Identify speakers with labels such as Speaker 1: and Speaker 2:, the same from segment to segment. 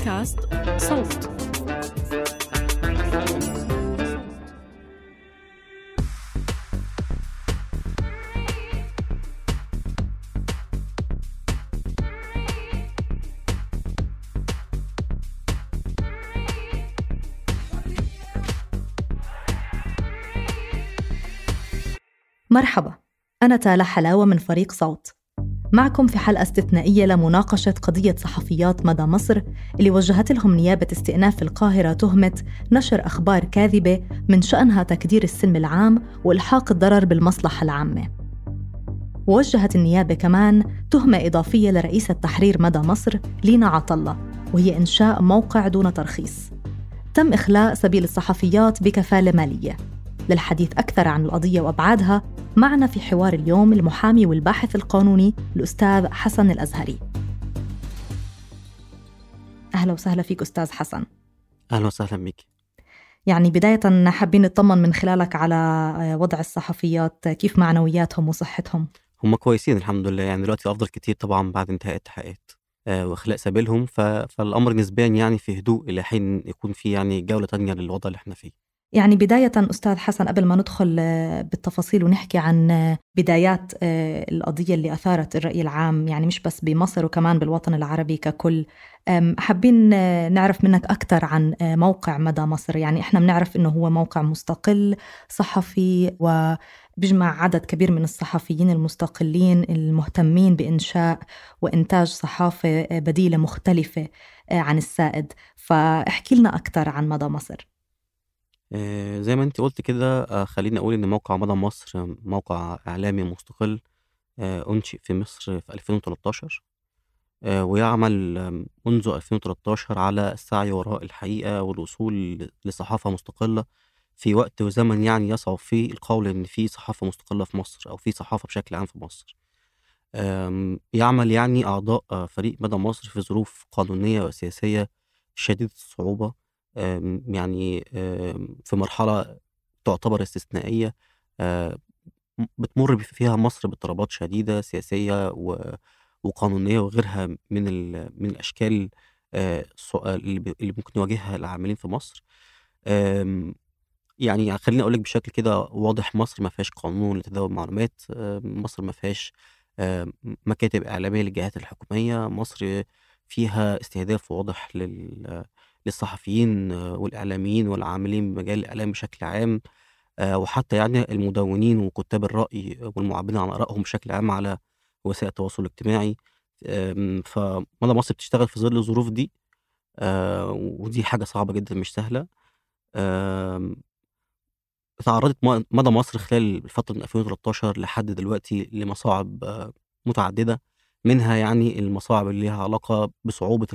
Speaker 1: بودكاست صوت.
Speaker 2: مرحبا. أنا تالا حلاوة من فريق صوت. معكم في حلقة استثنائية لمناقشة قضية صحفيات مدى مصر اللي وجهت لهم نيابة استئناف القاهرة تهمة نشر أخبار كاذبة من شأنها تكدير السلم العام وإلحاق الضرر بالمصلحة العامة. ووجهت النيابة كمان تهمة إضافية لرئيسة تحرير مدى مصر لينا عطلة وهي إنشاء موقع دون ترخيص. تم إخلاء سبيل الصحفيات بكفالة مالية. للحديث أكثر عن القضية وأبعادها معنا في حوار اليوم المحامي والباحث القانوني الأستاذ حسن الأزهري. أهلا وسهلا فيك أستاذ حسن.
Speaker 3: أهلا وسهلا بك.
Speaker 2: يعني بداية حابين نطمن من خلالك على وضع الصحفيات كيف معنوياتهم وصحتهم؟
Speaker 3: هم كويسين الحمد لله. يعني دلوقتي أفضل كتير طبعا بعد انتهاء التحقيقات آه، وإخلاء سبيلهم. ف... فالأمر نسبيا يعني في هدوء إلى حين يكون في يعني جولة تانية للوضع اللي إحنا فيه.
Speaker 2: يعني بداية أستاذ حسن قبل ما ندخل آه، بالتفاصيل ونحكي عن آه، بدايات آه، القضية اللي أثارت الرأي العام يعني مش بس بمصر وكمان بالوطن العربي ككل. حابين نعرف منك أكثر عن موقع مدى مصر. يعني إحنا بنعرف إنه هو موقع مستقل صحفي وبيجمع عدد كبير من الصحفيين المستقلين المهتمين بإنشاء وإنتاج صحافة بديلة مختلفة عن السائد. فاحكي لنا أكثر عن مدى مصر.
Speaker 3: آه، زي ما أنتِ قُلتِ كده آه، خلّيني أقول إن موقع مدى مصر موقع إعلامي مستقل آه، أُنشئ في مصر في 2013 ويعمل منذ 2013 على السعي وراء الحقيقة والوصول لصحافة مستقلة في وقت وزمن يعني يصعب فيه القول إن في صحافة مستقلة في مصر أو في صحافة بشكل عام في مصر. يعمل يعني أعضاء فريق مدى مصر في ظروف قانونية وسياسية شديدة الصعوبة. يعني في مرحلة تعتبر استثنائية بتمر فيها مصر باضطرابات شديدة سياسية وقانونية وغيرها من من الأشكال اللي ممكن يواجهها العاملين في مصر. يعني خليني أقول لك بشكل كده واضح مصر ما فيهاش قانون لتداول المعلومات مصر ما فيهاش مكاتب إعلامية للجهات الحكومية مصر فيها استهداف واضح لل للصحفيين والإعلاميين والعاملين بمجال الإعلام بشكل عام آه، وحتى يعني المدونين وكتاب الرأي والمعبرين عن آرائهم بشكل عام على وسائل التواصل الاجتماعي. فمدى مصر بتشتغل في ظل الظروف دي آه، ودي حاجة صعبة جدا مش سهلة. تعرضت مدى مصر خلال الفترة من 2013 لحد دلوقتي لمصاعب آه، متعددة منها يعني المصاعب اللي ليها علاقة بصعوبة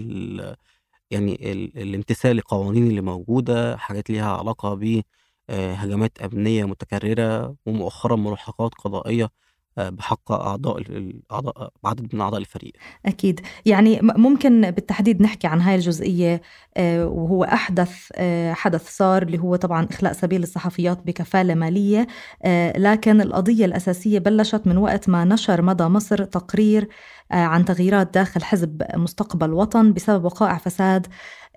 Speaker 3: يعني الامتثال للقوانين اللي موجودة حاجات ليها علاقة بهجمات آه، أمنية متكررة ومؤخرا ملاحقات قضائية. بحق أعضاء الأعضاء عدد من أعضاء الفريق.
Speaker 2: أكيد. يعني ممكن بالتحديد نحكي عن هاي الجزئية آه، وهو أحدث حدث صار اللي هو طبعا إخلاء سبيل الصحفيات بكفالة مالية لكن القضية الأساسية بلشت من وقت ما نشر مدى مصر تقرير آه، عن تغييرات داخل حزب مستقبل وطن بسبب وقائع فساد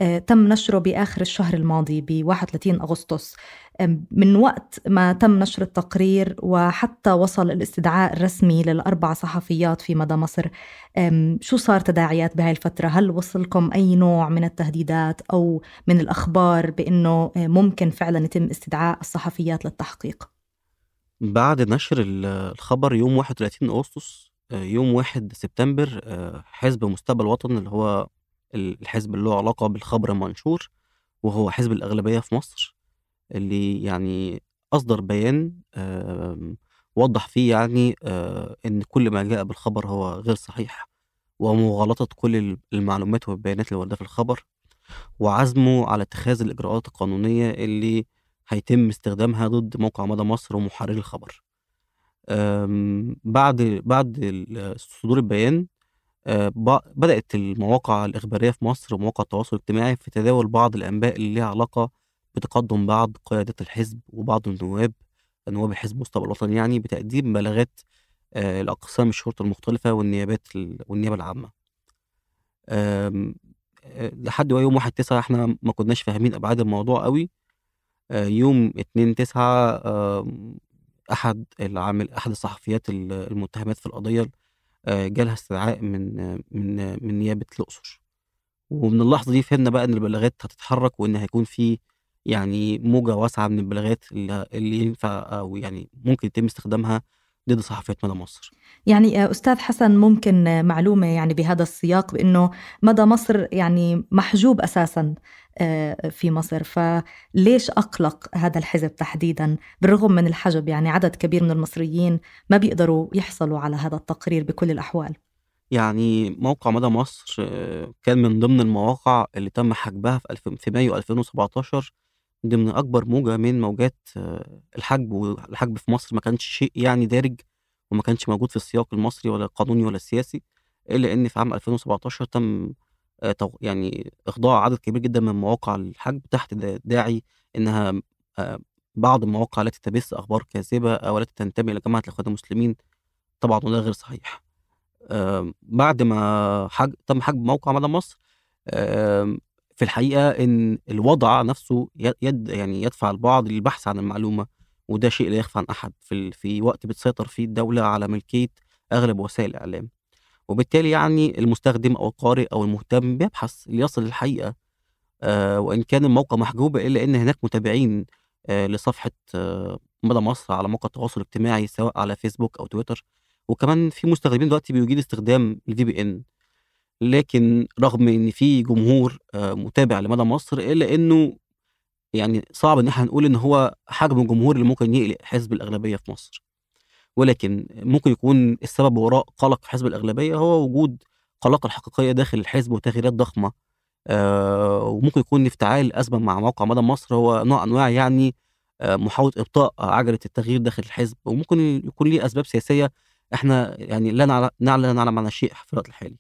Speaker 2: آه، تم نشره بآخر الشهر الماضي ب 31 أغسطس. من وقت ما تم نشر التقرير وحتى وصل الاستدعاء الرسمي للأربع صحفيات في مدى مصر شو صار تداعيات بهاي الفترة؟ هل وصلكم أي نوع من التهديدات أو من الأخبار بأنه ممكن فعلا يتم استدعاء الصحفيات للتحقيق؟
Speaker 3: بعد نشر الخبر يوم 31 أغسطس يوم 1 سبتمبر آه، حزب مستقبل وطن اللي هو الحزب اللي له علاقة بالخبر المنشور وهو حزب الأغلبية في مصر اللي يعني أصدر بيان وضح فيه يعني آه، إن كل ما جاء بالخبر هو غير صحيح ومغالطة كل المعلومات والبيانات اللي في الخبر وعزمه على اتخاذ الإجراءات القانونية اللي هيتم استخدامها ضد موقع مدى مصر ومحرري الخبر. بعد بعد صدور البيان آه، بدأت المواقع الإخبارية في مصر ومواقع التواصل الاجتماعي في تداول بعض الأنباء اللي ليها علاقة بتقدم بعض قيادات الحزب وبعض النواب نواب الحزب مستقبل الوطني يعني بتقديم بلاغات آه، لأقسام الشرطة المختلفة والنيابات والنيابة العامة. آآ لحد يوم 1/9 إحنا ما كناش فاهمين أبعاد الموضوع أوي، آآ يوم 2/9 آمم أحد العامل أحد الصحفيات ال المتهمات في القضية جالها استدعاء من من من نيابة الأقصر، ومن اللحظة دي فهمنا بقى إن البلاغات هتتحرك وإن هيكون في يعني موجة واسعة من البلاغات ال اللي ينفع أو يعني ممكن يتم استخدامها ضد صحفيات مدى مصر.
Speaker 2: يعني آه، أستاذ حسن ممكن معلومة يعني بهذا السياق بأنه مدى مصر يعني محجوب أساسا آه، في مصر فليش أقلق هذا الحزب تحديدا بالرغم من الحجب يعني عدد كبير من المصريين ما بيقدروا يحصلوا على هذا التقرير بكل الأحوال
Speaker 3: يعني موقع مدى مصر آه، كان من ضمن المواقع اللي تم حجبها. في مايو 2017 ضمن أكبر موجة من موجات آه، الحجب والحجب في مصر ما كانش شيء يعني دارج وما كانش موجود في السياق المصري ولا القانوني ولا السياسي إلا إن في عام 2017 تم آه، يعني إخضاع عدد كبير جدا من مواقع الحجب تحت داعي إنها آه، بعض المواقع التي تبث أخبار كاذبة أو التي تنتمي إلى جماعة الإخوان المسلمين طبعا وده غير صحيح. بعد ما حج... تم حجب موقع مدى مصر في الحقيقة إن الوضع نفسه يد يعني يدفع البعض للبحث عن المعلومة وده شيء لا يخفى عن أحد في, في وقت بتسيطر فيه الدولة على ملكية أغلب وسائل الإعلام. وبالتالي يعني المستخدم أو القارئ أو المهتم بيبحث ليصل للحقيقة آه وإن كان الموقع محجوب إلا إن هناك متابعين آه لصفحة آه مدى مصر على مواقع التواصل الاجتماعي سواء على فيسبوك أو تويتر. وكمان في مستخدمين دلوقتي بيجيد استخدام الفي بي ان لكن رغم إن في جمهور آه متابع لمدى مصر إلا إنه يعني صعب إن إحنا نقول إن هو حجم الجمهور اللي ممكن يقلق حزب الأغلبية في مصر. ولكن ممكن يكون السبب وراء قلق حزب الأغلبية هو وجود قلق الحقيقية داخل الحزب وتغييرات ضخمة. آه وممكن يكون افتعال الأزمة مع موقع مدى مصر هو نوع أنواع يعني آه محاولة إبطاء عجلة التغيير داخل الحزب. وممكن يكون ليه أسباب سياسية إحنا يعني لا نعلم عن شيء في الوقت الحالي.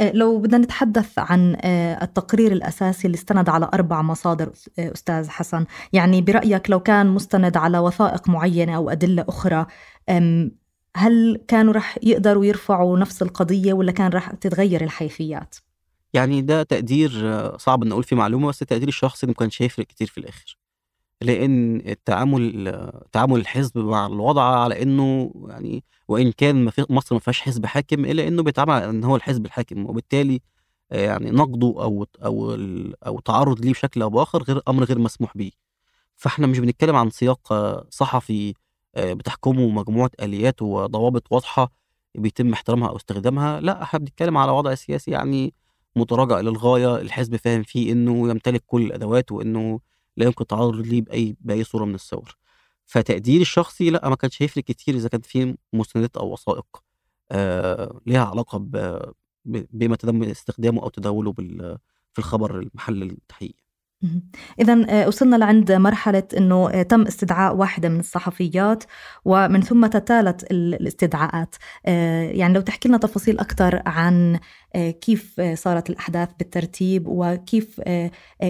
Speaker 2: لو بدنا نتحدث عن آه، التقرير الأساسي اللي استند على أربع مصادر آه، أستاذ حسن يعني برأيك لو كان مستند على وثائق معينة أو أدلة أخرى هل كانوا رح يقدروا يرفعوا نفس القضية ولا كان رح تتغير الحيثيات؟
Speaker 3: يعني ده تقدير صعب إن أقول فيه معلومة بس التقدير الشخصي إنه كان شايف كتير في الآخر لإن التعامل تعامل الحزب مع الوضع على إنه يعني وإن كان مصر ما فيهاش حزب حاكم إلا إنه بيتعامل على إن هو الحزب الحاكم. وبالتالي يعني نقده أو أو أو تعرض ليه بشكل أو بآخر غير أمر غير مسموح به فإحنا مش بنتكلم عن سياق صحفي آه، بتحكمه مجموعة آليات وضوابط واضحة بيتم احترامها أو استخدامها. لا إحنا بنتكلم على وضع سياسي يعني متراجع للغاية. الحزب فاهم فيه إنه يمتلك كل الأدوات وإنه لا يمكن التعرض ليه بأي بأي صورة من الصور. فتقديري الشخصي لا ما كانش هيفرق كتير إذا كان في مستندات أو وثائق آه ليها علاقة بما تم استخدامه أو تداوله في الخبر المحل التحقيقي
Speaker 2: إذا آه، وصلنا لعند مرحلة أنه آه، تم استدعاء واحدة من الصحفيات ومن ثم تتالت الاستدعاءات. آه، يعني لو تحكي لنا تفاصيل أكثر عن كيف صارت الأحداث بالترتيب وكيف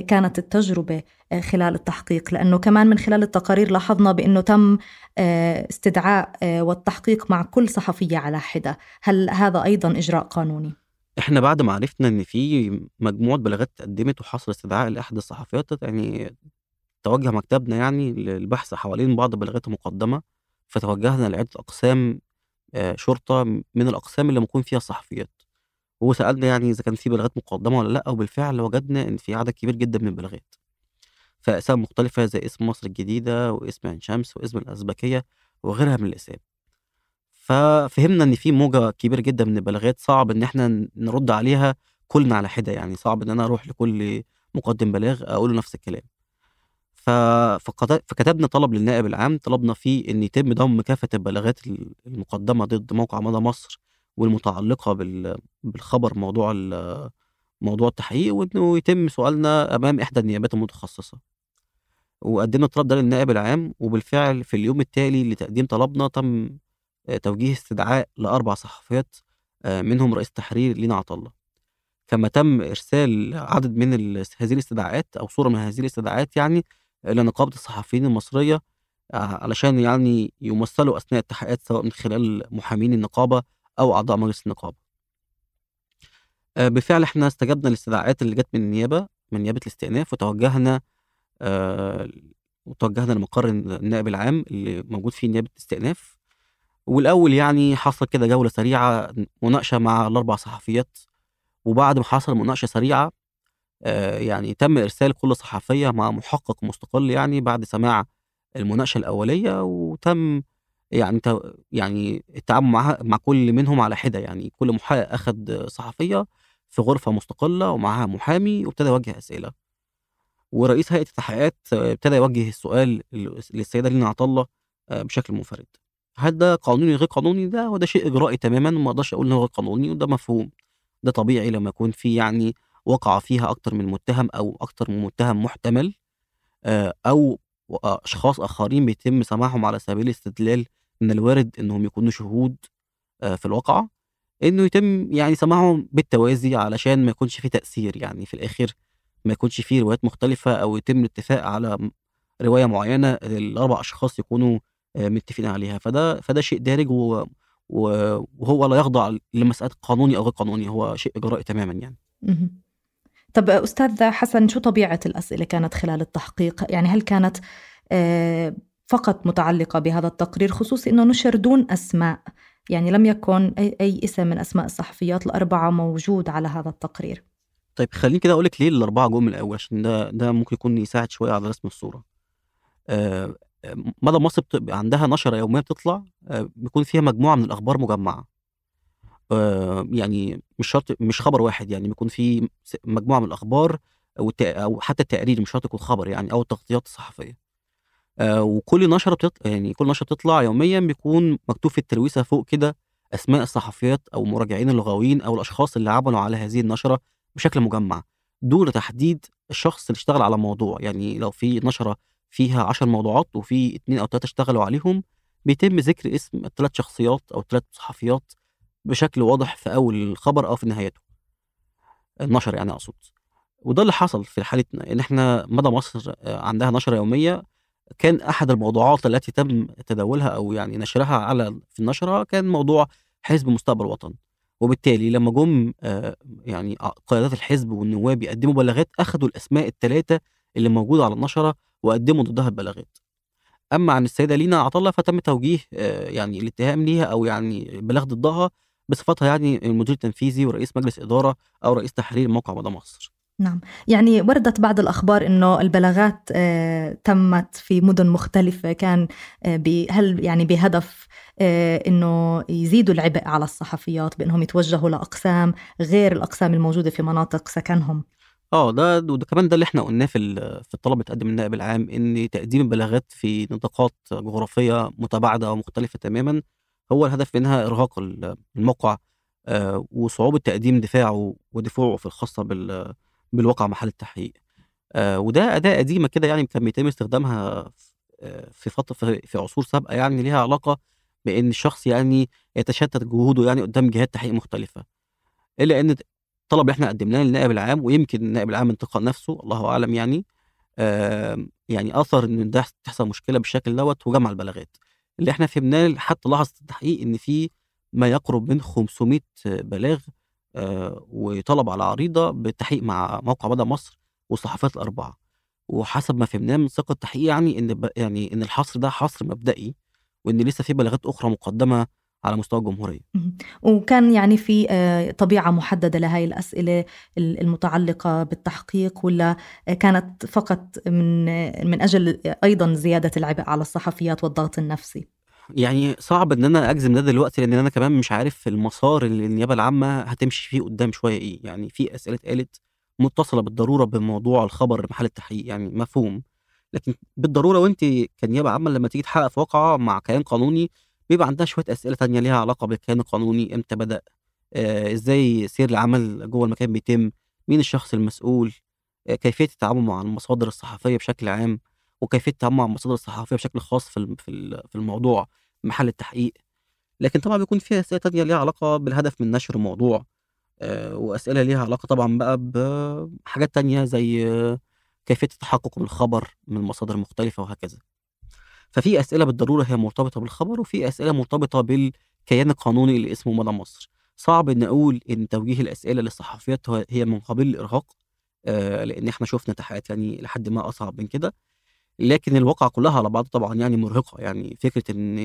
Speaker 2: كانت التجربة خلال التحقيق. لأنه كمان من خلال التقارير لاحظنا بأنه تم استدعاء والتحقيق مع كل صحفية على حدة. هل هذا أيضا إجراء قانوني؟
Speaker 3: إحنا بعد ما عرفنا إن في مجموعة بلاغات اتقدمت وحصل استدعاء لأحد الصحفيات يعني توجه مكتبنا يعني للبحث حوالين بعض البلاغات المقدمة فتوجهنا لعدة أقسام آه، شرطة من الأقسام اللي مكون فيها الصحفيات. وسألنا يعني إذا كان في بلاغات مقدمة ولا لأ وبالفعل وجدنا إن في عدد كبير جدا من البلاغات. فأقسام مختلفة زي اسم مصر الجديدة واسم عين شمس واسم الأزبكية وغيرها من الأسامي ففهمنا إن في موجة كبيرة جدًا من البلاغات صعب إن إحنا نرُد عليها كُلّنا على حدة، يعني صعب إن أنا أروح لكل مُقدِّم بلاغ أقول له نفس الكلام. فكتبنا طلب للنائب العام، طلبنا فيه إن يتم ضم كافة البلاغات المُقدّمة ضد موقع مدى مصر والمتعلقة بال بالخبر موضوع موضوع التحقيق، وإنه يتم سؤالنا أمام إحدى النيابات المتخصصة. وقدّمنا الطلب ده للنائب العام، وبالفعل في اليوم التالي لتقديم طلبنا تم توجيه استدعاء لأربع صحفيات آه، منهم رئيس التحرير لينا عطله كما تم إرسال عدد من هذه الاستدعاءات أو صورة من هذه الاستدعاءات يعني إلى نقابة الصحفيين المصرية آه، علشان يعني يمثلوا أثناء التحقيقات سواء من خلال محامين النقابة أو أعضاء مجلس النقابة. بالفعل إحنا استجبنا للاستدعاءات اللي جات من النيابة، من نيابة الاستئناف وتوجّهنا وتوجّهنا لمقر الن النائب العام اللي موجود فيه نيابة الاستئناف، والأول يعني حصل كده جولة سريعة مناقشة مع ال4 صحفيات، وبعد ما حصل مناقشة سريعة آآ يعني تم إرسال كل صحفية مع محقق مستقل يعني بعد سماع المناقشة الأولية، وتم يعني يعني التعامل معاها مع كل منهم على حدة، يعني كل محقق أخد صحفية في غرفة مستقلة ومعاها محامي وابتدى يوجه أسئلة. ورئيس هيئة التحقيقات ابتدى يوجه السؤال لل للسيدة لينا عطلة آآ بشكل منفرد. هل ده قانوني غير قانوني؟ ده هو ده شيء إجرائي تمامًا وما أقدرش أقول إن هو غير قانوني وده مفهوم، ده طبيعي لمّا يكون في يعني وقع فيها أكتر من متهم أو أكتر من متهم محتمل آآ أو أشخاص آخرين بيتم سماعهم على سبيل الاستدلال من الوارد إنهم يكونوا شهود آآ في الواقعة، إنه يتم يعني سماعهم بالتوازي علشان ما يكونش في تأثير، يعني في الآخر ما يكونش في روايات مختلفة أو يتم الاتفاق على م رواية معينة ال4 أشخاص يكونوا متفقين عليها، فده فده شيء دارج و وهو لا يخضع لمسألة قانوني أو غير قانوني، هو شيء إجرائي تمامًا يعني.
Speaker 2: طب أستاذ حسن شو طبيعة الأسئلة كانت خلال التحقيق؟ يعني هل كانت آآ فقط متعلقة بهذا التقرير خصوصي إنه نُشر دون أسماء، يعني لم يكن أي أي اسم من أسماء الصحفيات ال4 موجود على هذا التقرير؟
Speaker 3: طيب خلّيني كده أقول لِك ليه ال4 جُم من الأول عشان ده ده ممكن يكون يساعد شوية على رسم الصورة. مدى مصر عندها نشرة يومية بتطلع آآ بيكون فيها مجموعة من الأخبار مجمّعة. آآ يعني مش شرط مش خبر واحد، يعني بيكون في س مجموعة من الأخبار والت أو حتى التقرير مش شرط يكون خبر يعني أو التغطيات الصحفية. آآ وكل نشرة بتط يعني كل نشرة بتطلع يوميًا بيكون مكتوب في الترويسة فوق كده أسماء الصحفيات أو المراجعين اللغويين أو الأشخاص اللي عملوا على هذه النشرة بشكل مجمّع، دون تحديد الشخص اللي اشتغل على موضوع، يعني لو في نشرة فيها 10 موضوعات وفي 2 أو 3 اشتغلوا عليهم، بيتم ذكر اسم ال3 شخصيات أو ال3 صحفيات بشكل واضح في أول الخبر أو في نهايته. النشرة يعني أقصد. وده اللي حصل في حالتنا، إن إحنا مدى مصر آآ عندها نشرة يومية، كان أحد الموضوعات التي تم تداولها أو يعني نشرها على في النشرة كان موضوع حزب مستقبل وطن، وبالتالي لمّا جُم آآ يعني قيادات الحزب والنواب يقدموا بلاغات أخدوا الأسماء ال3 اللي موجودة على النشرة وقدموا ضدها البلاغات. أما عن السيدة لينا عطلة فتم توجيه آآ يعني الاتهام ليها أو يعني بلاغ ضدها بصفتها يعني المدير التنفيذي ورئيس مجلس إدارة أو رئيس تحرير موقع مدى مصر.
Speaker 2: نعم، يعني وردت بعض الأخبار إنه البلاغات آآ تمت في مدن مختلفة كان ب هل يعني بهدف إنه يزيدوا العبء على الصحفيات بإنهم يتوجهوا لأقسام غير الأقسام الموجودة في مناطق سكنهم؟
Speaker 3: آه، ده وده كمان ده اللي إحنا قُلناه في في الطلب اتقدم للنائب العام، إن تقديم البلاغات في نطاقات جغرافية متباعدة ومختلفة تمامًا، هو الهدف منها إرهاق ال الموقع آآ وصعوبة تقديم دفاعه ودفوعه في الخاصة بال بالواقع محل التحقيق. آآ وده أداة قديمة كده يعني كان بيتم استخدامها آآ في فت في عصور سابقة يعني ليها علاقة بإن الشخص يعني يتشتت جهوده يعني قدام جهات تحقيق مختلفة. إلا إن الطلب اللي إحنا قدمناه للنائب العام ويمكن النائب العام تلقاء نفسه الله أعلم يعني آمم يعني أثر إن ده تحصل مشكلة بالشكل دوّة وجمع البلاغات. اللي إحنا فهمناه حتى لحظة التحقيق إن في ما يقرب من 500 بلاغ آآ وطلب على عريضة بالتحقيق مع موقع مدى مصر والصحفيات ال4. وحسب ما فهمناه من سياق التحقيق يعني ب يعني إن الحصر ده حصر مبدئي، وإن لسه في بلاغات أخرى مقدمة على مستوى الجمهورية.
Speaker 2: اهم، وكان يعني في آآ طبيعة محددة لهاي الأسئلة ال المتعلقة بالتحقيق والّا كانت فقط من من أجل أيضًا زيادة العبء على الصحفيات والضغط النفسي؟
Speaker 3: يعني صعب إن أنا أجزم ده دلوقتي لإن أنا كمان مش عارف المسار اللي النيابة العامة هتمشي فيه قدام شوية إيه، يعني في أسئلة اتقالت متصلة بالضرورة بموضوع الخبر محل التحقيق يعني مفهوم، لكن بالضرورة وأنتِ كنيابة عامة لمّا تيجي تحقق في واقعة مع كيان قانوني بيبقى عندها شوية أسئلة تانية ليها علاقة بالكيان القانوني، إمتى بدأ، آآ إزاي سير العمل جوّه المكان بيتم، مين الشخص المسؤول، آآ كيفية التعامل مع المصادر الصحفية بشكل عام، وكيفية التعامل مع المصادر الصحفية بشكل خاص في في ال في الموضوع محل التحقيق. لكن طبعًا بيكون في أسئلة تانية ليها علاقة بالهدف من نشر الموضوع، آآ وأسئلة ليها علاقة طبعًا بقى بحاجات تانية زي كيفية التحقق من الخبر من مصادر مختلفة وهكذا. ففي أسئلة بالضرورة هي مرتبطة بالخبر، وفي أسئلة مرتبطة بالكيان القانوني اللي اسمه مدى مصر. صعب إني أقول إن توجيه الأسئلة للصحفيات هي من قبيل الإرهاق آآ لإن إحنا شُفنا تحقيقات يعني لحدٍ ما أصعب من كده، لكن الواقعة كلّها على بعضه طبعًا يعني مرهقة، يعني فكرة إن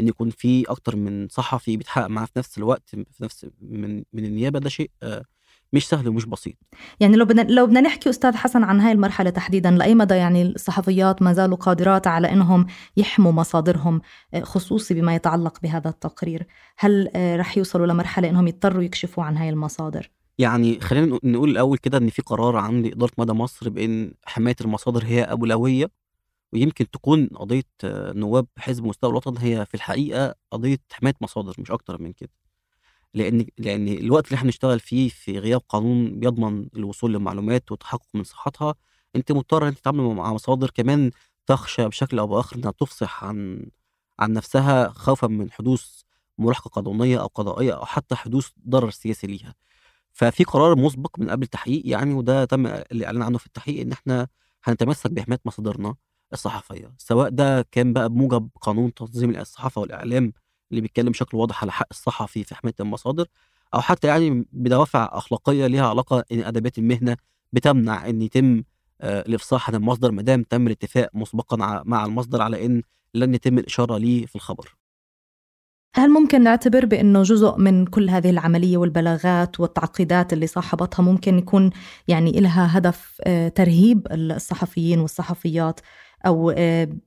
Speaker 3: إن يكون في أكتر من صحفي بيتحقق معاه في نفس الوقت في نفس من من النيابة ده شيء مش سهل ومش بسيط.
Speaker 2: يعني لو بدنا لو بدنا نحكي أستاذ حسن عن هاي المرحلة تحديدًا، لأي مدى يعني الصحفيات ما زالوا قادرات على إنهم يحموا مصادرهم خصوصي بما يتعلق بهذا التقرير؟ هل رح يوصلوا لمرحلة إنهم يضطروا يكشفوا عن هاي المصادر؟
Speaker 3: يعني خلّينا نقول الأول كده إن في قرار عند إدارة مدى مصر بإن حماية المصادر هي أولوية، ويمكن تكون قضية نواب حزب مستوى الوطن هي في الحقيقة قضية حماية مصادر مش أكتر من كده. لإن لإن الوقت اللي إحنا بنشتغل فيه في غياب قانون بيضمن الوصول للمعلومات والتحقق من صحتها، أنتِ مضطرة إن أنتِ تتعاملي مع مصادر كمان تخشى بشكل أو بآخر إنها تفصح عن عن نفسها خوفًا من حدوث ملاحقة قانونية أو قضائية أو حتى حدوث ضرر سياسي ليها. ففي قرار مسبق من قبل التحقيق يعني وده تم الإعلان عنه في التحقيق إن إحنا هنتمسك بحماية مصادرنا الصحفية، سواء ده كان بقى بموجب قانون تنظيم الصحافة والإعلام اللي بيتكلم بشكل واضح على حق الصحفي في حماية المصادر، أو حتى يعني بدوافع أخلاقية ليها علاقة إن أدبيات المهنة بتمنع إن يتم آآ الإفصاح عن المصدر ما دام تم الاتفاق مسبقًا مع المصدر على إن لن يتم الإشارة ليه في الخبر.
Speaker 2: هل ممكن نعتبر بأنه جزء من كل هذه العملية والبلاغات والتعقيدات اللي صاحبتها ممكن يكون يعني إلها هدف ترهيب الصحفيين والصحفيات أو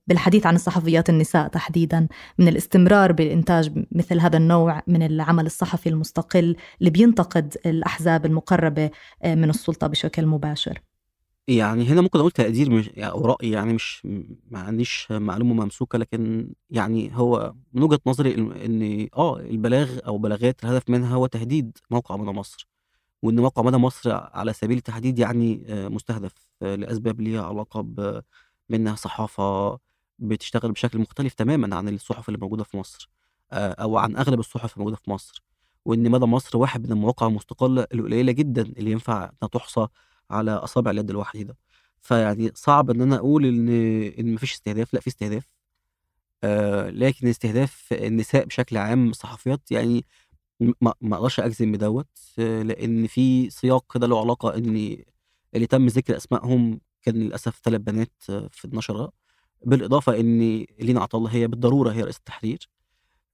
Speaker 2: بالحديث عن الصحفيات النساء تحديدا من الاستمرار بالإنتاج مثل هذا النوع من العمل الصحفي المستقل اللي بينتقد الأحزاب المقربة من السلطة بشكل مباشر.
Speaker 3: يعني هنا ممكن أقول تقدير مش أو رأي يعني مش ما عنديش معلومة ممسوكة لكن يعني هو من وجهة نظري إن آه البلاغ أو بلاغات الهدف منها هو تهديد موقع مدى مصر، وإن موقع مدى مصر على سبيل التحديد يعني مستهدف لأسباب ليها علاقة ب بإنها صحافة بتشتغل بشكل مختلف تمامًا عن الصحف اللي موجودة في مصر أو عن أغلب الصحف الموجودة في مصر، وإن مدى مصر واحد من المواقع المستقلة القليلة جدًا اللي ينفع إنها تُحصى على أصابع اليد الواحدة، فيعني صعب إن أنا أقول إن إن ما فيش استهداف، لأ في استهداف آآ لكن استهداف النساء بشكل عام الصحفيات يعني ما ما أقدرش أجزم بدوّة، لإن في سياق كده له علاقة إن اللي تم ذكر أسمائهم كان للأسف 3 بنات في النشرة، بالإضافة إن لينا عطا الله هي بالضرورة هي رئيسة التحرير،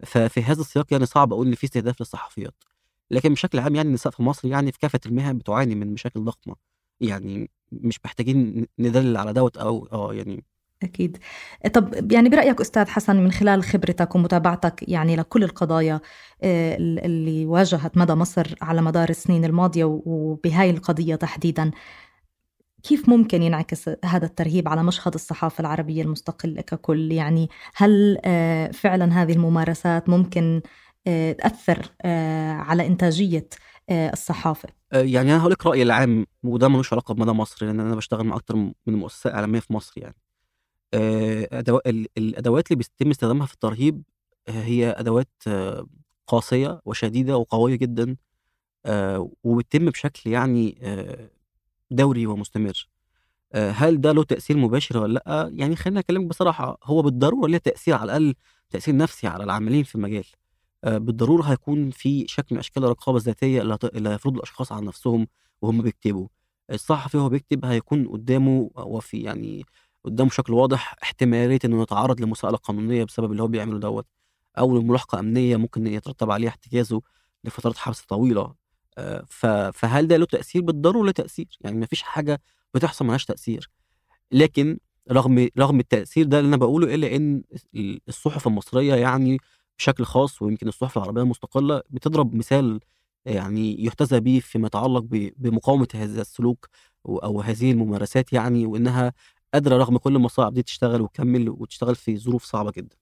Speaker 3: ففي هذا السياق يعني صعب أقول إن في استهداف للصحفيات، لكن بشكل عام يعني النساء في مصر يعني في كافة المهن بتعاني من مشاكل ضخمة، يعني مش محتاجين ندلل على دوّة أو آه يعني.
Speaker 2: أكيد. طب يعني برأيك أستاذ حسن من خلال خبرتك ومتابعتك يعني لكل القضايا ال اللي واجهت مدى مصر على مدار السنين الماضية وبهاي القضية تحديدًا، كيف ممكن ينعكس هذا الترهيب على مشهد الصحافة العربية المستقلة ككل؟ يعني هل آآ فعلًا هذه الممارسات ممكن آآ تأثّر آآ على إنتاجية الصحافة؟
Speaker 3: يعني أنا هاقول لِك رأيي العام وده ما لوش علاقة بمدى مصر، لإن أنا باشتغل مع أكتر من مؤسسة إعلامية في مصر يعني. الأدوات اللي بيتم استخدامها في الترهيب هي أدوات قاسية وشديدة وقوية جدًا وبتتم بشكل يعني دوري ومستمر. آآ هل ده له تأثير مباشر والّا لأ؟ يعني خلّيني أكلمِك بصراحة، هو بالضرورة ليه تأثير على الأقل تأثير نفسي على العاملين في المجال. آآ بالضرورة هيكون في شكل من أشكال الرقابة الذاتية اللي هيفرضوا الأشخاص على نفسهم وهُم بيكتبوا. الصحفي وهو بيكتب هيكون قدامه وفي يعني قدامه بشكل واضح احتمالية إنه يتعرض لمساءلة قانونية بسبب اللي هو بيعمله دوّة، أو لملاحقة أمنية ممكن يترتب عليها احتجازه لفترات حبس طويلة. ف فهل ده له تأثير؟ بالضرورة له تأثير، يعني ما فيش حاجة بتحصل ما لهاش تأثير. لكن رغم رغم التأثير ده اللي أنا باقوله إلا إن ال الصحف المصرية يعني بشكل خاص ويمكن الصحف العربية المستقلة بتضرب مثال يعني يُحتذى به فيما يتعلق ب بمقاومة هذا السلوك و أو هذه الممارسات يعني، وإنها قادرة رغم كل المصاعب دي تشتغل وتكمّل وتشتغل في ظروف صعبة جدًا.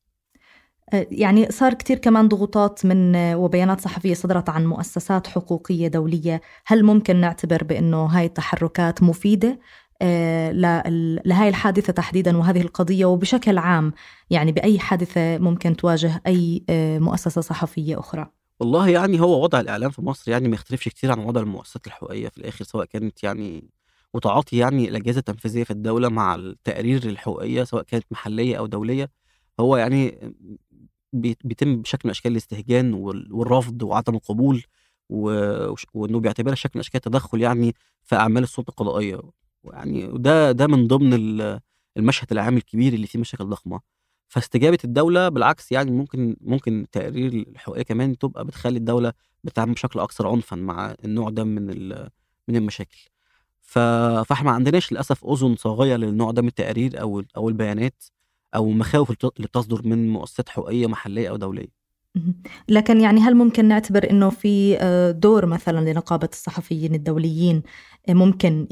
Speaker 2: آآ يعني صار كتير كمان ضغوطات من وبيانات صحفية صدرت عن مؤسسات حقوقية دولية، هل ممكن نعتبر بإنه هاي التحركات مفيدة؟ لل لهاي الحادثة تحديدًا وهذه القضية وبشكل عام يعني بأي حادثة ممكن تواجه أي مؤسسة صحفية أخرى؟
Speaker 3: والله يعني هو وضع الإعلام في مصر يعني ما يختلفش كتير عن وضع المؤسسات الحقوقية في الآخر، سواء كانت يعني وتعاطي يعني الأجهزة التنفيذية في الدولة مع التقارير الحقوقية سواء كانت محلية أو دولية، هو يعني بيتم بشكل من أشكال الاستهجان والرفض وعدم القبول وإنه بيعتبرها شكل من أشكال التدخل يعني في أعمال السلطة القضائية. ويعني ده ده من ضمن المشهد العام الكبير اللي فيه مشاكل ضخمة. فاستجابة الدولة بالعكس يعني ممكن ممكن التقارير الحقوقية كمان تبقى بتخلي الدولة بتتعامل بشكل أكثر عنفا مع النوع ده من من المشاكل. فإحنا ما عندناش للأسف أذن صاغية للنوع ده من التقارير أو أو البيانات. أو المخاوف اللي بتصدر من مؤسسات حقوقية محلية أو دولية.
Speaker 2: لكن يعني هل ممكن نعتبر إنه في آه، دور مثلا لنقابة الصحفيين الدوليين آه، ممكن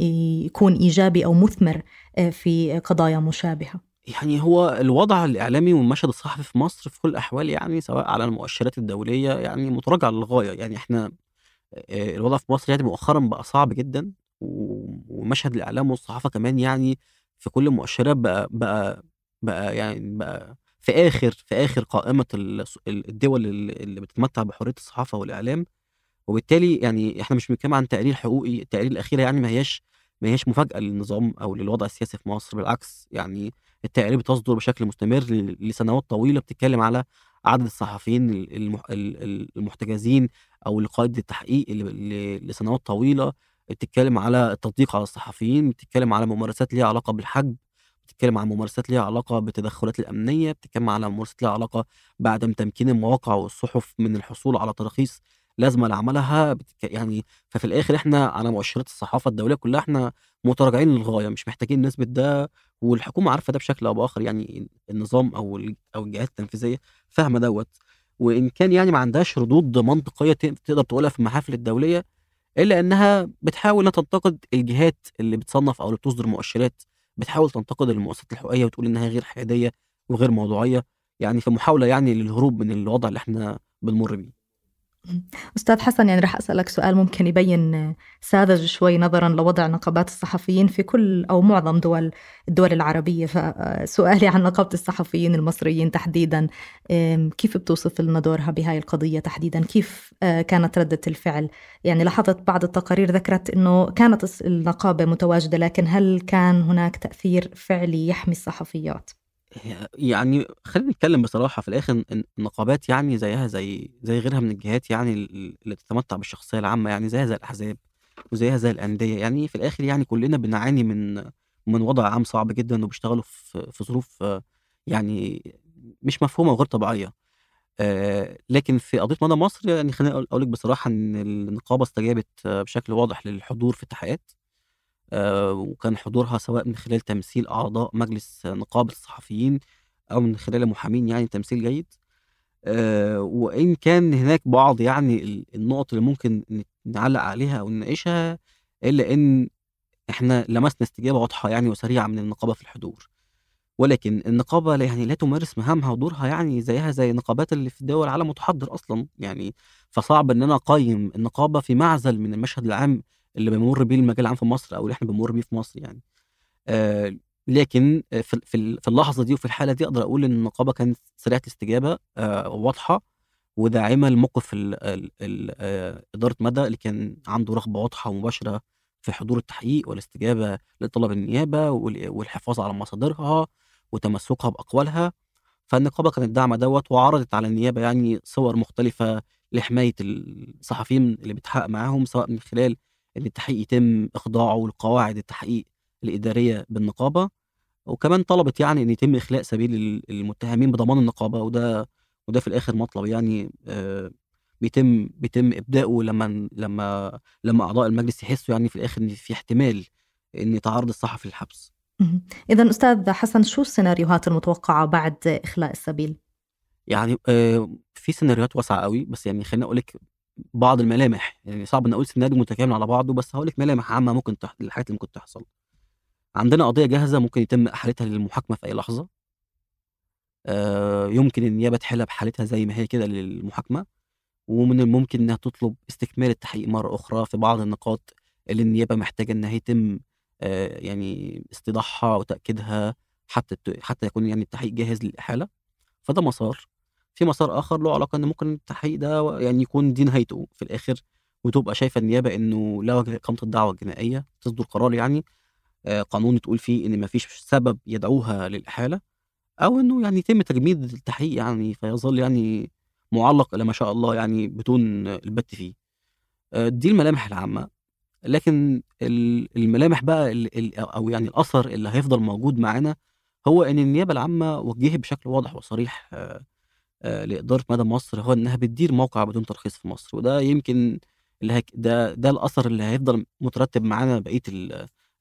Speaker 2: يكون إيجابي أو مثمر آه، في قضايا مشابهة؟
Speaker 3: يعني هو الوضع الإعلامي والمشهد الصحفي في مصر في كل الاحوال يعني سواء على المؤشرات الدولية يعني متراجع للغاية. يعني إحنا الوضع في مصر يعني مؤخرا بقى صعب جدا ومشهد الإعلام والصحافة كمان يعني في كل المؤشرات بقى بقى بقى يعني بقى في آخر في آخر قائمة الدول اللي بتتمتع بحرية الصحافة والإعلام. وبالتالي يعني إحنا مش بنتكلم عن تقرير حقوقي التقارير الأخيرة يعني ما هياش ما هياش مفاجأة للنظام أو للوضع السياسي في مصر. بالعكس يعني التقارير بتصدر بشكل مستمر لسنوات طويلة بتتكلم على عدد الصحفيين المحتجزين أو القائد التحقيق لسنوات طويلة. بتتكلم على التضييق على الصحفيين بتتكلم على ممارسات ليها علاقة بالحجب بتتكلم عن ممارسات ليها علاقة بالتدخلات الأمنية بتتكلم على ممارسات ليها علاقة بعدم تمكين المواقع والصحف من الحصول على تراخيص لازمة لعملها. بتك... يعني ففي الآخر إحنا على مؤشرات الصحافة الدولية كلها إحنا متراجعين للغاية مش محتاجين نثبت ده. والحكومة عارفة ده بشكل أو بآخر يعني النظام أو أو الجهات التنفيذية فاهمة دوت. وإن كان يعني ما عندهاش ردود منطقية تقدر تقولها في المحافل الدولية إلا إنها بتحاول إنها تنتقد الجهات اللي بتصنف أو اللي بتصدر مؤشرات بتحاول تنتقد المؤسسات الحقوقية وتقول إنها غير حيادية وغير موضوعية يعني في محاوله يعني للهروب من الوضع اللي إحنا بنمر بيه.
Speaker 2: أستاذ حسن يعني رح أسألك سؤال ممكن يبين ساذج شوي نظرا لوضع نقابات الصحفيين في كل أو معظم دول الدول العربية. فسؤالي عن نقابة الصحفيين المصريين تحديدا كيف بتوصف لنا دورها بهاي القضية تحديدا؟ كيف آه، كانت ردة الفعل؟ يعني لاحظت بعض التقارير ذكرت أنه كانت النقابة متواجدة لكن هل كان هناك تأثير فعلي يحمي الصحفيات؟
Speaker 3: يعني خلينا نتكلم بصراحة في الآخر النقابات يعني زيها زي زي غيرها من الجهات يعني اللي تتمتع بالشخصية العامة يعني زيها زي الأحزاب وزيها زي الأندية. يعني في الآخر يعني كلنا بنعاني من من وضع عام صعب جدا وبيشتغلوا في في ظروف يعني مش مفهومة وغير طبيعية. آه، لكن في قضية مدى مصر يعني خليني أقول لك بصراحة إن النقابة استجابت بشكل واضح للحضور في التحقيقات. وكان حضورها سواء من خلال تمثيل أعضاء مجلس نقابة الصحفيين أو من خلال المحامين يعني تمثيل جيد. آه، وإن كان هناك بعض يعني النقط اللي ممكن نعلق عليها أو نناقشها إلا إن إحنا لمسنا استجابة واضحة يعني وسريعة من النقابة في الحضور. ولكن النقابة يعني لا تمارس مهامها ودورها يعني زيها زي النقابات اللي في دول العالم المتحضر أصلا يعني. فصعب إن أنا أقيم النقابة في معزل من المشهد العام اللي بيمر بيه المجال العام في مصر أو اللي إحنا بنمر بيه في مصر يعني. آه لكن في في اللحظة دي وفي الحالة دي أقدر أقول إن النقابة كانت سريعة الاستجابه آه واضحة وداعمة لموقف آه، إدارة مدى اللي كان عنده رغبة واضحة ومباشرة في حضور التحقيق والاستجابة لطلب النيابة والحفاظ على مصادرها وتمسكها بأقوالها. فالنقابة كانت داعمة دوت وعرضت على النيابة يعني صور مختلفة لحماية الصحفيين اللي بتحقق معاهم سواء من خلال إن التحقيق يتم اخضاعه لقواعد التحقيق الإدارية بالنقابة وكمان طلبت يعني إن يتم إخلاء سبيل المتهمين بضمان النقابة وده وده في الآخر مطلب يعني آه، بيتم بيتم إبداؤه لما لما لما أعضاء المجلس يحسوا يعني في الآخر إن في احتمال إن يتعرض الصحفي للحبس.
Speaker 2: اذا أستاذ حسن شو السيناريوهات المتوقعة بعد إخلاء السبيل؟
Speaker 3: يعني آه، في سيناريوهات واسعة قوي بس يعني خليني أقول لك بعض الملامح. يعني صعب إن أقول سيناريو متكامل على بعضه بس هقول لك ملامح عامة ممكن تح... الحاجات اللي ممكن تحصل. عندنا قضية جاهزة ممكن يتم إحالتها للمحاكمة في أي لحظة. آه يمكن النيابة تحلها بحالتها زي ما هي كده للمحاكمة ومن الممكن إنها تطلب استكمال التحقيق مرة أخرى في بعض النقاط اللي النيابة محتاجة إنها يتم آه يعني استيضاحها وتأكيدها حتى حتى يكون يعني التحقيق جاهز للإحالة. فده مسار. في مسار آخر له علاقة إن ممكن التحقيق ده يعني يكون دي نهايته في الآخر وتبقى شايفة النيابة إنه لا اقامه الدعوة الجنائية تصدر قرار يعني آه قانوني تقول فيه إن مفيش سبب يدعوها للإحالة أو إنه يعني يتم تجميد التحقيق يعني فيظل يعني معلق إلى ما شاء الله يعني بدون البت فيه. آه، دي الملامح العامة لكن الملامح بقى أو يعني الأثر اللي هيفضل موجود معانا هو إن النيابة العامة وجهت بشكل واضح وصريح آه، لإدارة مدى مصر هو إنها بتدير موقع بدون ترخيص في مصر وده يمكن اللي هك ده ده الأثر اللي هيفضل مترتب معانا بقية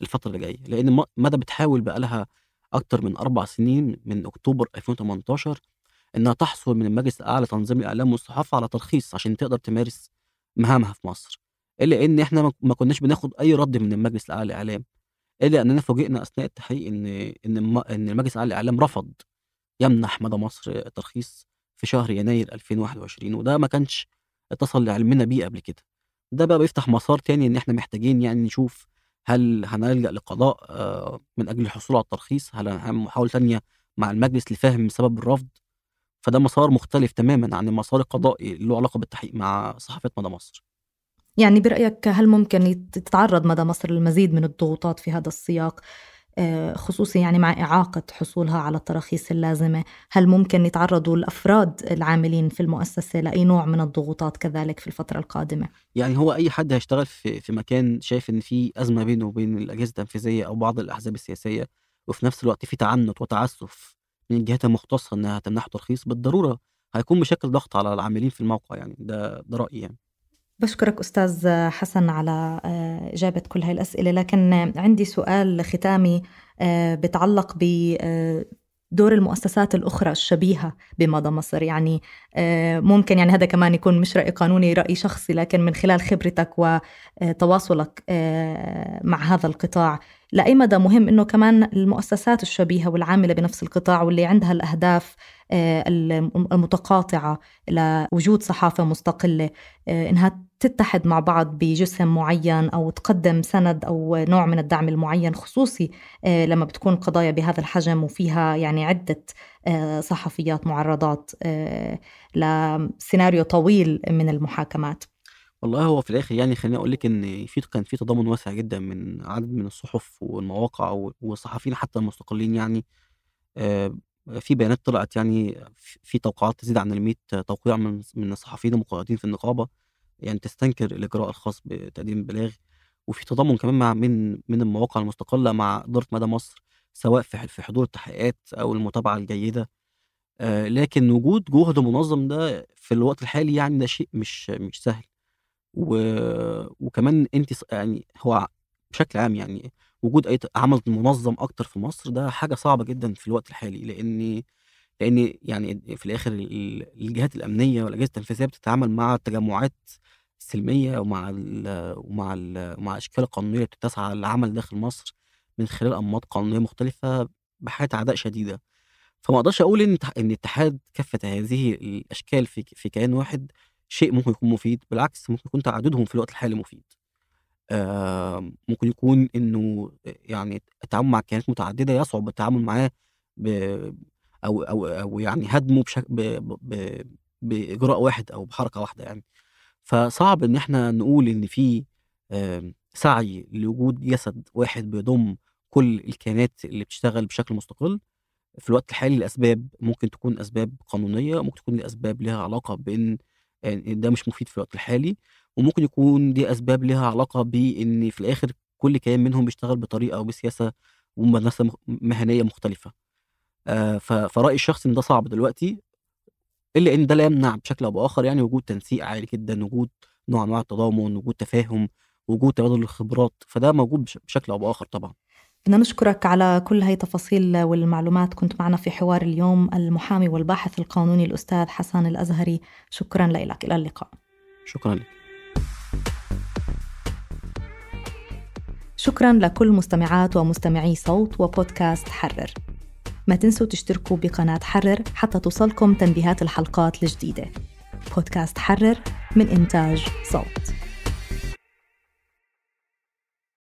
Speaker 3: الفترة اللي جاية. لأن مدى بتحاول بقى لها أكتر من أربع سنين من أكتوبر 2018 إنها تحصل من المجلس الأعلى لتنظيم الإعلام والصحافة على ترخيص عشان تقدر تمارس مهامها في مصر. إلا إن إحنا ما كناش بناخد أي رد من المجلس الأعلى للإعلام إلا أننا فوجئنا أثناء التحقيق إن إن إن المجلس الأعلى للإعلام رفض يمنح مدى مصر الترخيص في شهر يناير 2021 وده ما كانش اتصل لعلمنا بيه قبل كده. ده بقى بيفتح مسار تاني إن إحنا محتاجين يعني نشوف هل هنلجأ لقضاء آه، من أجل الحصول على الترخيص هل هنعمل محاولة تانية مع المجلس لفهم سبب الرفض. فده مسار مختلف تماما عن المسار القضائي اللي له علاقة بالتحقيق مع صحافة مدى مصر.
Speaker 2: يعني برأيك هل ممكن تتعرض مدى مصر للمزيد من الضغوطات في هذا السياق؟ خصوصي يعني مع إعاقة حصولها على التراخيص اللازمة. هل ممكن يتعرضوا الأفراد العاملين في المؤسسة لأي نوع من الضغوطات كذلك في الفترة القادمة؟
Speaker 3: يعني هو أي حد هيشتغل في, في مكان شايف إن في أزمة بينه وبين الأجهزة التنفيذية أو بعض الأحزاب السياسية وفي نفس الوقت في تعنت وتعسف من الجهات المختصة إنها تمنحه ترخيص بالضرورة هيكون بشكل ضغط على العاملين في الموقع يعني. ده ده رأيي يعني.
Speaker 2: بشكرك أستاذ حسن على آه، إجابة كل هاي الأسئلة لكن عندي سؤال ختامي آه، بتعلق ب آه، دور المؤسسات الأخرى الشبيهة بمدى مصر. يعني ممكن يعني هذا كمان يكون مش رأي قانوني رأي شخصي لكن من خلال خبرتك وتواصلك مع هذا القطاع لأي مدى مهم أنه كمان المؤسسات الشبيهة والعاملة بنفس القطاع واللي عندها الأهداف المتقاطعة لوجود صحافة مستقلة إنها تتحد مع بعض بجسم معين أو تقدم سند أو نوع من الدعم المعين خصوصي آه، لما بتكون قضايا بهذا الحجم وفيها يعني عدة آه، صحفيات معرضات آه، لسيناريو طويل من المحاكمات.
Speaker 3: والله هو في الآخر يعني خليني أقول لك إن في كان في تضامن واسع جدا من عدد من الصحف والمواقع والصحفيين حتى المستقلين يعني في بيانات طلعت يعني في توقعات تزيد عن ال 100 توقيع من من الصحفيين المقيدين في النقابة يعني تستنكر الإجراء الخاص بتقديم البلاغ. وفي تضامن كمان مع من من المواقع المستقلة مع إدارة مدى مصر سواء في في حضور التحقيقات أو المتابعة الجيدة. آه لكن وجود جهد منظم ده في الوقت الحالي يعني ده شيء مش مش سهل. و... وكمان انت يعني هو بشكل عام يعني وجود أي عمل منظم أكتر في مصر ده حاجة صعبة جدا في الوقت الحالي لأن لأن يعني في الآخر الجهات الأمنية والأجهزة التنفيذية بتتعامل مع التجمعات السلميه ومع ال ومع ال ومع الاشكال القانونيه اللي بتسعى للعمل داخل مصر من خلال انماط قانونية مختلفة بحاله عداء شديدة. فما أقدرش أقول إن إن اتحاد كافه هذه الأشكال في في كيان واحد شيء ممكن يكون مفيد بالعكس ممكن يكون تعددهم في الوقت الحالي مفيد. ممكن يكون إنه يعني التعامل مع كيانات متعددة يصعب التعامل معاه أو أو أو يعني هدمه بشكل بإجراء واحد أو بحركة واحدة يعني. فصعب إن إحنا نقول إن في سعي لوجود جسد واحد بيضم كل الكيانات اللي بتشتغل بشكل مستقل. في الوقت الحالي الاسباب ممكن تكون أسباب قانونية ممكن تكون لأسباب لها علاقة بإن ده مش مفيد في الوقت الحالي وممكن يكون دي أسباب لها علاقة بإن في الآخر كل كيان منهم بيشتغل بطريقة أو بسياسة ومدرسه مهنية مختلفة. آه فرأيي الشخصي إن ده صعب دلوقتي إلا إن ده لا يمنع بشكل أو بآخر يعني وجود تنسيق عالي جدا وجود نوع أنواع التضامن وجود تفاهم وجود تبادل الخبرات فده موجود بشكل أو بآخر طبعا.
Speaker 2: بدنا نشكرك على كل هاي التفاصيل والمعلومات. كنت معنا في حوار اليوم المحامي والباحث القانوني الأستاذ حسن الأزهري. شكرا لك. إلى اللقاء.
Speaker 3: شكرا لك.
Speaker 2: شكرا لكل مستمعات ومستمعي صوت وبودكاست حرر. ما تنسوا تشتركوا بقناة حرر حتى توصلكم تنبيهات الحلقات الجديدة. بودكاست حرر من إنتاج صوت.